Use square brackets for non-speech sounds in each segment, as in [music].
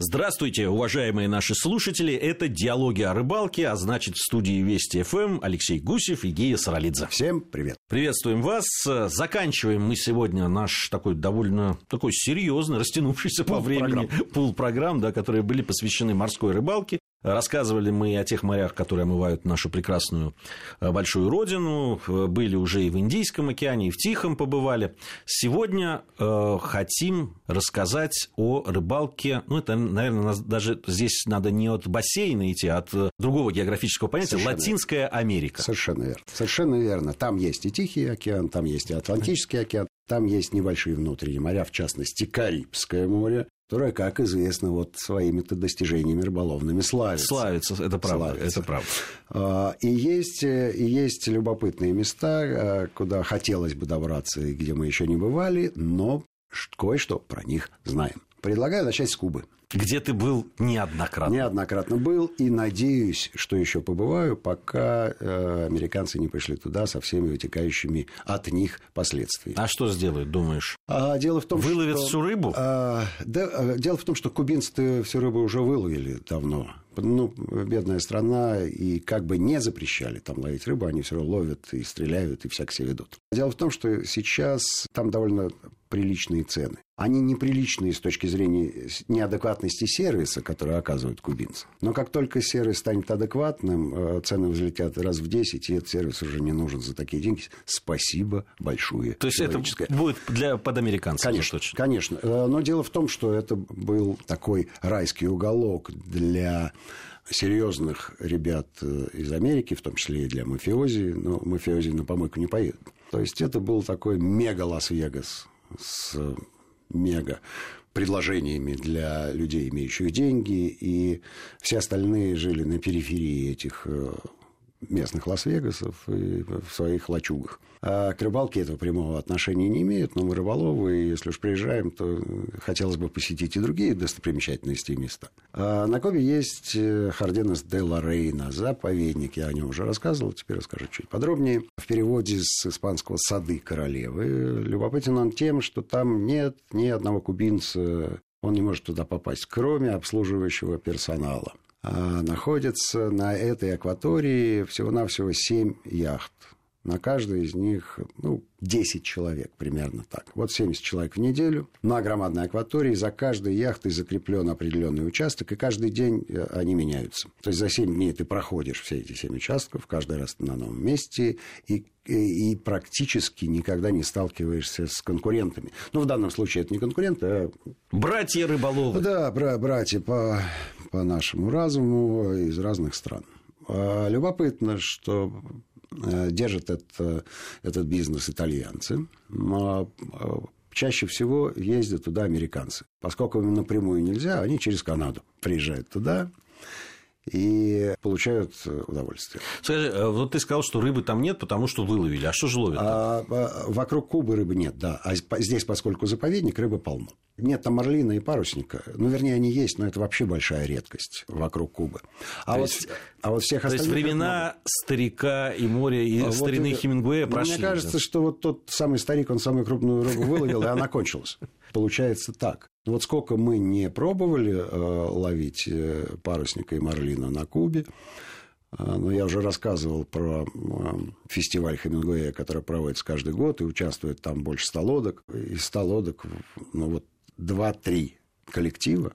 Здравствуйте, уважаемые наши слушатели. Это «Диалоги о рыбалке», а значит, в студии Вести ФМ Алексей Гусев и Гея Саралидзе. Всем привет. Приветствуем вас. Заканчиваем мы сегодня наш такой довольно такой серьезный, растянувшийся по времени пул программ, да, которые были посвящены морской рыбалке. Рассказывали мы о тех морях, которые омывают нашу прекрасную э, большую родину. Э, были уже и в Индийском океане, и в Тихом побывали. Сегодня э, хотим рассказать о рыбалке. Ну, это, наверное, даже здесь надо не от бассейна идти, а от другого географического понятия. Совершенно Латинская верно. Америка. Совершенно верно. Совершенно верно. Там есть и Тихий океан, там есть и Атлантический океан. Там есть небольшие внутренние моря, в частности, Карибское море, которая, как известно, вот своими-то достижениями рыболовными славится. Славится, это правда. Славится. Это правда. А, и есть, э, и есть любопытные места, э, куда хотелось бы добраться, и где мы еще не бывали, но кое-что про них знаем. Предлагаю начать с Кубы. Где ты был неоднократно? Неоднократно был, и надеюсь, что еще побываю, пока э, американцы не пришли туда со всеми вытекающими от них последствиями. А что сделают, думаешь? А, дело в том, Выловят что... всю рыбу? А, да, а, дело в том, что кубинцы всю рыбу уже выловили давно. Ну, бедная страна, и как бы не запрещали там ловить рыбу, они все равно ловят и стреляют, и всяк себя ведут. Дело в том, что сейчас там довольно приличные цены. Они неприличные с точки зрения неадекватности сервиса, который оказывают кубинцы. Но как только сервис станет адекватным, э, цены взлетят раз в 10, и этот сервис уже не нужен за такие деньги. Спасибо большое. То есть это будет для подамериканцев? Конечно, точно. конечно. Э, но дело в том, что это был такой райский уголок для серьезных ребят э, из Америки, в том числе и для мафиози, но мафиози на помойку не поедут. То есть это был такой мега Лас-Вегас с мега предложениями для людей, имеющих деньги, и все остальные жили на периферии этих э, местных Лас-Вегасов и в своих лачугах. А к рыбалке этого прямого отношения не имеют, но мы рыболовы, и если уж приезжаем, то хотелось бы посетить и другие достопримечательности и места. А на Кобе есть Харденес де ла Рейна, заповедник, я о нем уже рассказывал, теперь расскажу чуть подробнее. В переводе с испанского «Сады королевы». Любопытен он тем, что там нет ни одного кубинца, он не может туда попасть, кроме обслуживающего персонала. А находится на этой акватории всего-навсего семь яхт на каждой из них, ну, 10 человек примерно так. Вот 70 человек в неделю на громадной акватории. За каждой яхтой закреплен определенный участок, и каждый день э, они меняются. То есть за 7 дней ты проходишь все эти 7 участков, каждый раз на новом месте, и, и, и практически никогда не сталкиваешься с конкурентами. Ну, в данном случае это не конкуренты, а... Братья рыболовы. Да, бра- братья по, по нашему разуму из разных стран. А любопытно, что держат это, этот бизнес итальянцы. А, а чаще всего ездят туда американцы. Поскольку им напрямую нельзя, они через Канаду приезжают туда и получают удовольствие. Скажи, э, вот ты сказал, что рыбы там нет, потому что выловили. А что же ловят? А, а, вокруг Кубы рыбы нет, да. А здесь, поскольку заповедник, рыбы полно. Нет там марлина и парусника. Ну, вернее, они есть, но это вообще большая редкость вокруг Кубы. А, вот, есть, а вот всех остальных... То есть времена старика и моря, и а старины вот Хемингуэя прошли. Мне кажется, что вот тот самый старик, он самую крупную рыбу выловил, и она кончилась. Получается так. Вот сколько мы не пробовали э, ловить э, парусника и марлина на Кубе, э, но я уже рассказывал про фестиваль Хемингуэя, который проводится каждый год, и участвует там больше 100 лодок. Из 100 лодок, ну вот 2-3 коллектива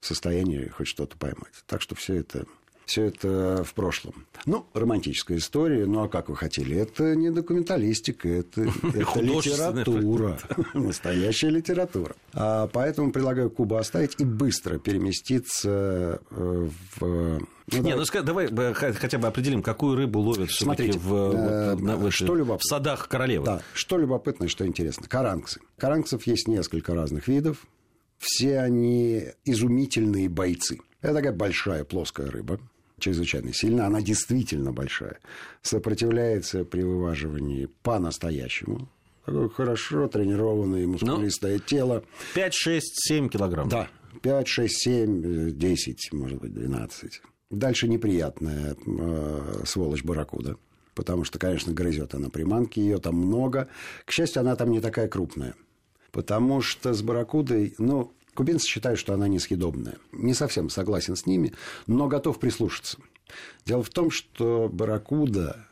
в состоянии хоть что-то поймать. Так что все это все это в прошлом. Ну, романтическая история, ну а как вы хотели? Это не документалистика, это, [laughs] это литература, [laughs] настоящая литература. А поэтому предлагаю Кубу оставить и быстро переместиться э, в ну, не, ну давай хотя бы определим, какую рыбу ловят Смотрите, в, э, вот, в, что в садах королевы. Да, что любопытно и что интересно. Карангцы. Карангцев есть несколько разных видов. Все они изумительные бойцы. Это такая большая плоская рыба, чрезвычайно сильна. Она действительно большая. Сопротивляется при вываживании по-настоящему. Такое хорошо тренированное, мускулистое ну, тело. 5, 6, 7 килограмм. Да, 5, 6, 7, 10, может быть, 12. Дальше неприятная э, сволочь барракуда. Потому что, конечно, грызет она приманки, ее там много. К счастью, она там не такая крупная. Потому что с барракудой, ну, Кубинцы считают, что она несъедобная. Не совсем согласен с ними, но готов прислушаться. Дело в том, что барракуда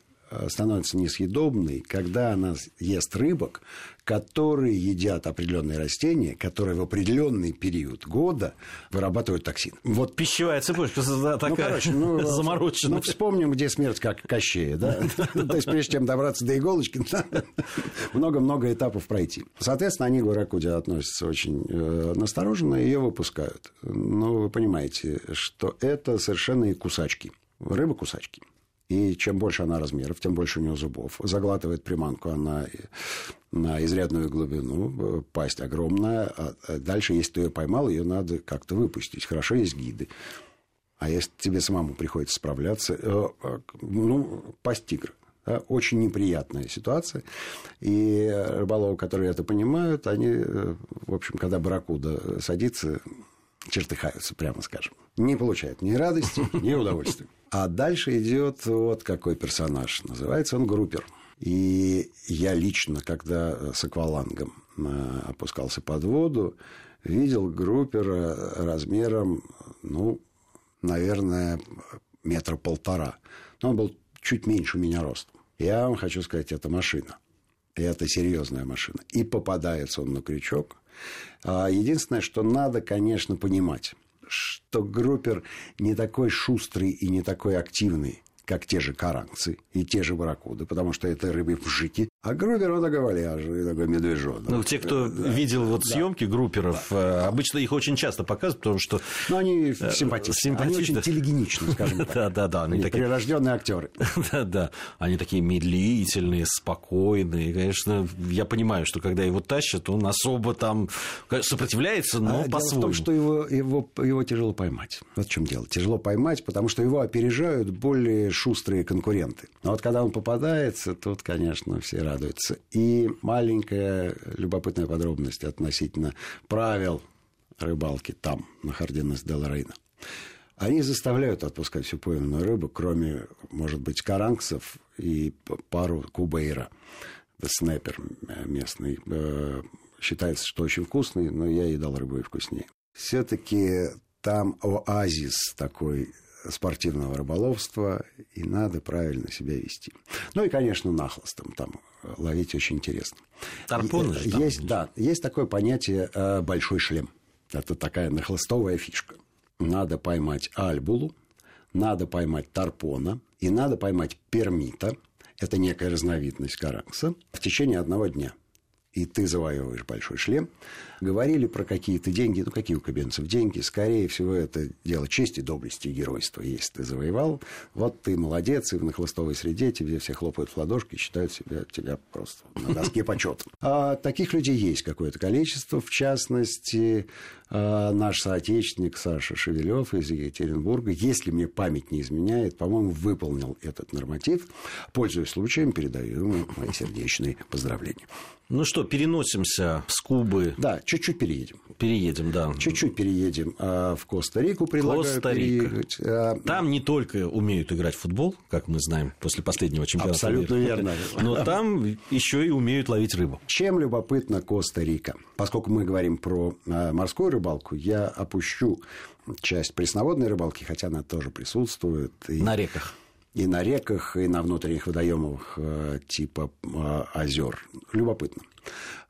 становится несъедобной, когда она ест рыбок, которые едят определенные растения, которые в определенный период года вырабатывают токсин. Вот пищевая цепочка такая ну, короче, ну, [laughs] замороченная. Ну, вспомним, где смерть как Кощея, да? [laughs] То есть, прежде чем добраться до иголочки, много-много этапов пройти. Соответственно, они к барракуде относятся очень э, настороженно, ее выпускают. Но вы понимаете, что это совершенно и кусачки. Рыба-кусачки. И чем больше она размеров, тем больше у нее зубов. Заглатывает приманку она на изрядную глубину, пасть огромная. А, а дальше, если ты ее поймал, ее надо как-то выпустить. Хорошо, есть гиды. А если тебе самому приходится справляться, э, э, ну, пасть тигра. Очень неприятная ситуация. И рыболовы, которые это понимают, они, э, в общем, когда барракуда садится, чертыхаются, прямо скажем. Не получают ни радости, ни [laughs] удовольствия. А дальше идет вот какой персонаж. Называется он Группер. И я лично, когда с аквалангом э, опускался под воду, видел группера размером, ну, наверное, метра полтора. Но он был чуть меньше меня ростом. Я вам хочу сказать, это машина. И это серьезная машина. И попадается он на крючок. А единственное, что надо, конечно, понимать что группер не такой шустрый и не такой активный, как те же каранцы и те же барракуды, потому что это рыбы в жике. А группер он оговаляжий, такой медвежонок. Ну, те, кто да. видел вот да. съемки групперов, да. Э, обычно их очень часто показывают, потому что... Ну, они э, симпатичны. симпатичны. Они очень телегеничны, скажем [laughs] так. Да, да, да. Они, такие... прирожденные актеры. [laughs] Да, да. Они такие медлительные, спокойные. Конечно, я понимаю, что когда его тащат, он особо там сопротивляется, но а по-своему. Дело в том, что его, его, его тяжело поймать. Вот в чем дело. Тяжело поймать, потому что его опережают более шустрые конкуренты. Но вот когда он попадается, тут, конечно, все радуется. И маленькая любопытная подробность относительно правил рыбалки там, на Хардинес Дел Рейна. Они заставляют отпускать всю пойманную рыбу, кроме, может быть, каранксов и пару кубейра. Снайпер местный. Э, считается, что очень вкусный, но я едал рыбу и вкуснее. Все-таки там оазис такой спортивного рыболовства, и надо правильно себя вести. Ну и, конечно, нахлостом там ловить очень интересно. Тарпоны же есть, там. Да, есть такое понятие э, «большой шлем». Это такая нахлостовая фишка. Надо поймать альбулу, надо поймать тарпона, и надо поймать пермита, это некая разновидность каракса, в течение одного дня – и ты завоевываешь большой шлем. Говорили про какие-то деньги. Ну, какие у кубинцев деньги? Скорее всего, это дело чести, доблести и геройства. Если ты завоевал, вот ты молодец, и в нахлыстовой среде тебе все хлопают в ладошки и считают себя, тебя просто на доске [laughs] почета. А таких людей есть какое-то количество. В частности, а, наш соотечественник Саша Шевелев из Екатеринбурга, если мне память не изменяет, по-моему, выполнил этот норматив. Пользуясь случаем, передаю ему мои сердечные поздравления. Ну что, переносимся с Кубы. Да, чуть-чуть переедем. Переедем, да. Чуть-чуть переедем а, в Коста-Рику. Коста-Рика. А, там не только умеют играть в футбол, как мы знаем, после последнего чемпионата Абсолютно мира, верно. [laughs] Но там еще и умеют ловить рыбу. Чем любопытна Коста-Рика? Поскольку мы говорим про а, морскую рыбалку, я опущу часть пресноводной рыбалки, хотя она тоже присутствует. И... На реках и на реках, и на внутренних водоемах э, типа э, озер. Любопытно.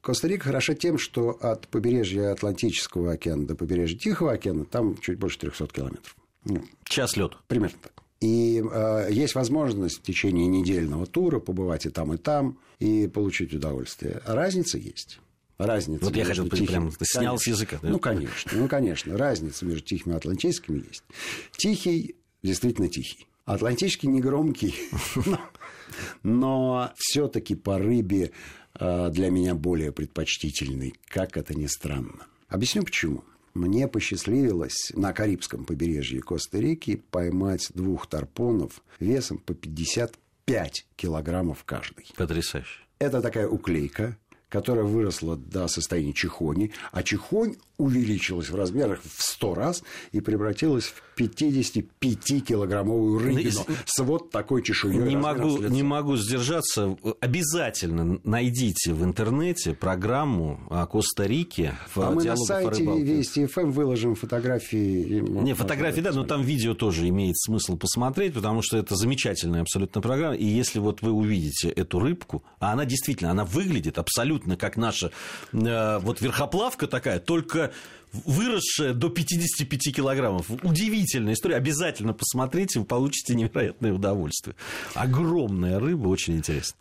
Коста-Рика хороша тем, что от побережья Атлантического океана до побережья Тихого океана там чуть больше 300 километров. Ну, Час лед. Примерно так. И э, есть возможность в течение недельного тура побывать и там, и там, и получить удовольствие. Разница есть. Разница вот я хотел тихим... прям ты снял с языка. Да? Ну, конечно, ну, конечно. Разница между тихим и атлантическим есть. Тихий действительно тихий. Атлантический негромкий, [laughs] но все-таки по рыбе э, для меня более предпочтительный, как это ни странно. Объясню почему. Мне посчастливилось на Карибском побережье Коста-Рики поймать двух тарпонов весом по 55 килограммов каждый. Потрясающе. Это такая уклейка, которая выросла до состояния чехони, а чехонь увеличилась в размерах в 100 раз и превратилась в 55-килограммовую рыбину с вот такой чешуей. Не могу, не могу сдержаться. Обязательно найдите в интернете программу о Коста-Рике. А мы на сайте Вести ФМ выложим фотографии. Не, фотографии, да, но там видео тоже имеет смысл посмотреть, потому что это замечательная абсолютно программа. И если вот вы увидите эту рыбку, а она действительно, она выглядит абсолютно как наша э, вот верхоплавка такая, только выросшая до 55 килограммов. Удивительная история. Обязательно посмотрите, вы получите невероятное удовольствие. Огромная рыба, очень интересно.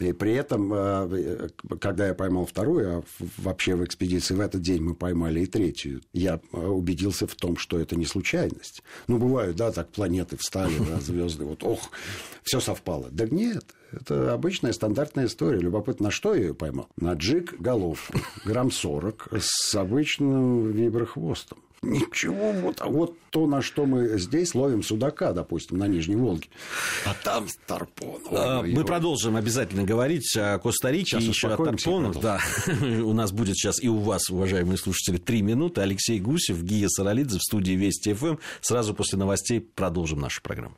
И при этом, э, когда я поймал вторую, а вообще в экспедиции в этот день мы поймали и третью, я э, убедился в том, что это не случайность. Ну, бывают, да, так планеты встали, да, [laughs] звезды, вот, ох, все совпало. Да нет, это обычная стандартная история. Любопытно, на что я ее поймал? На джиг головку, грамм 40, с обычным виброхвостом. Ничего, вот, а вот то, на что мы здесь ловим судака, допустим, на Нижней Волге. А там старпон. А, мы продолжим обязательно говорить о Коста-Рике и еще о тарпонах. Да. [laughs] у нас будет сейчас и у вас, уважаемые слушатели, три минуты. Алексей Гусев, Гия Саралидзе в студии Вести ФМ. Сразу после новостей продолжим нашу программу.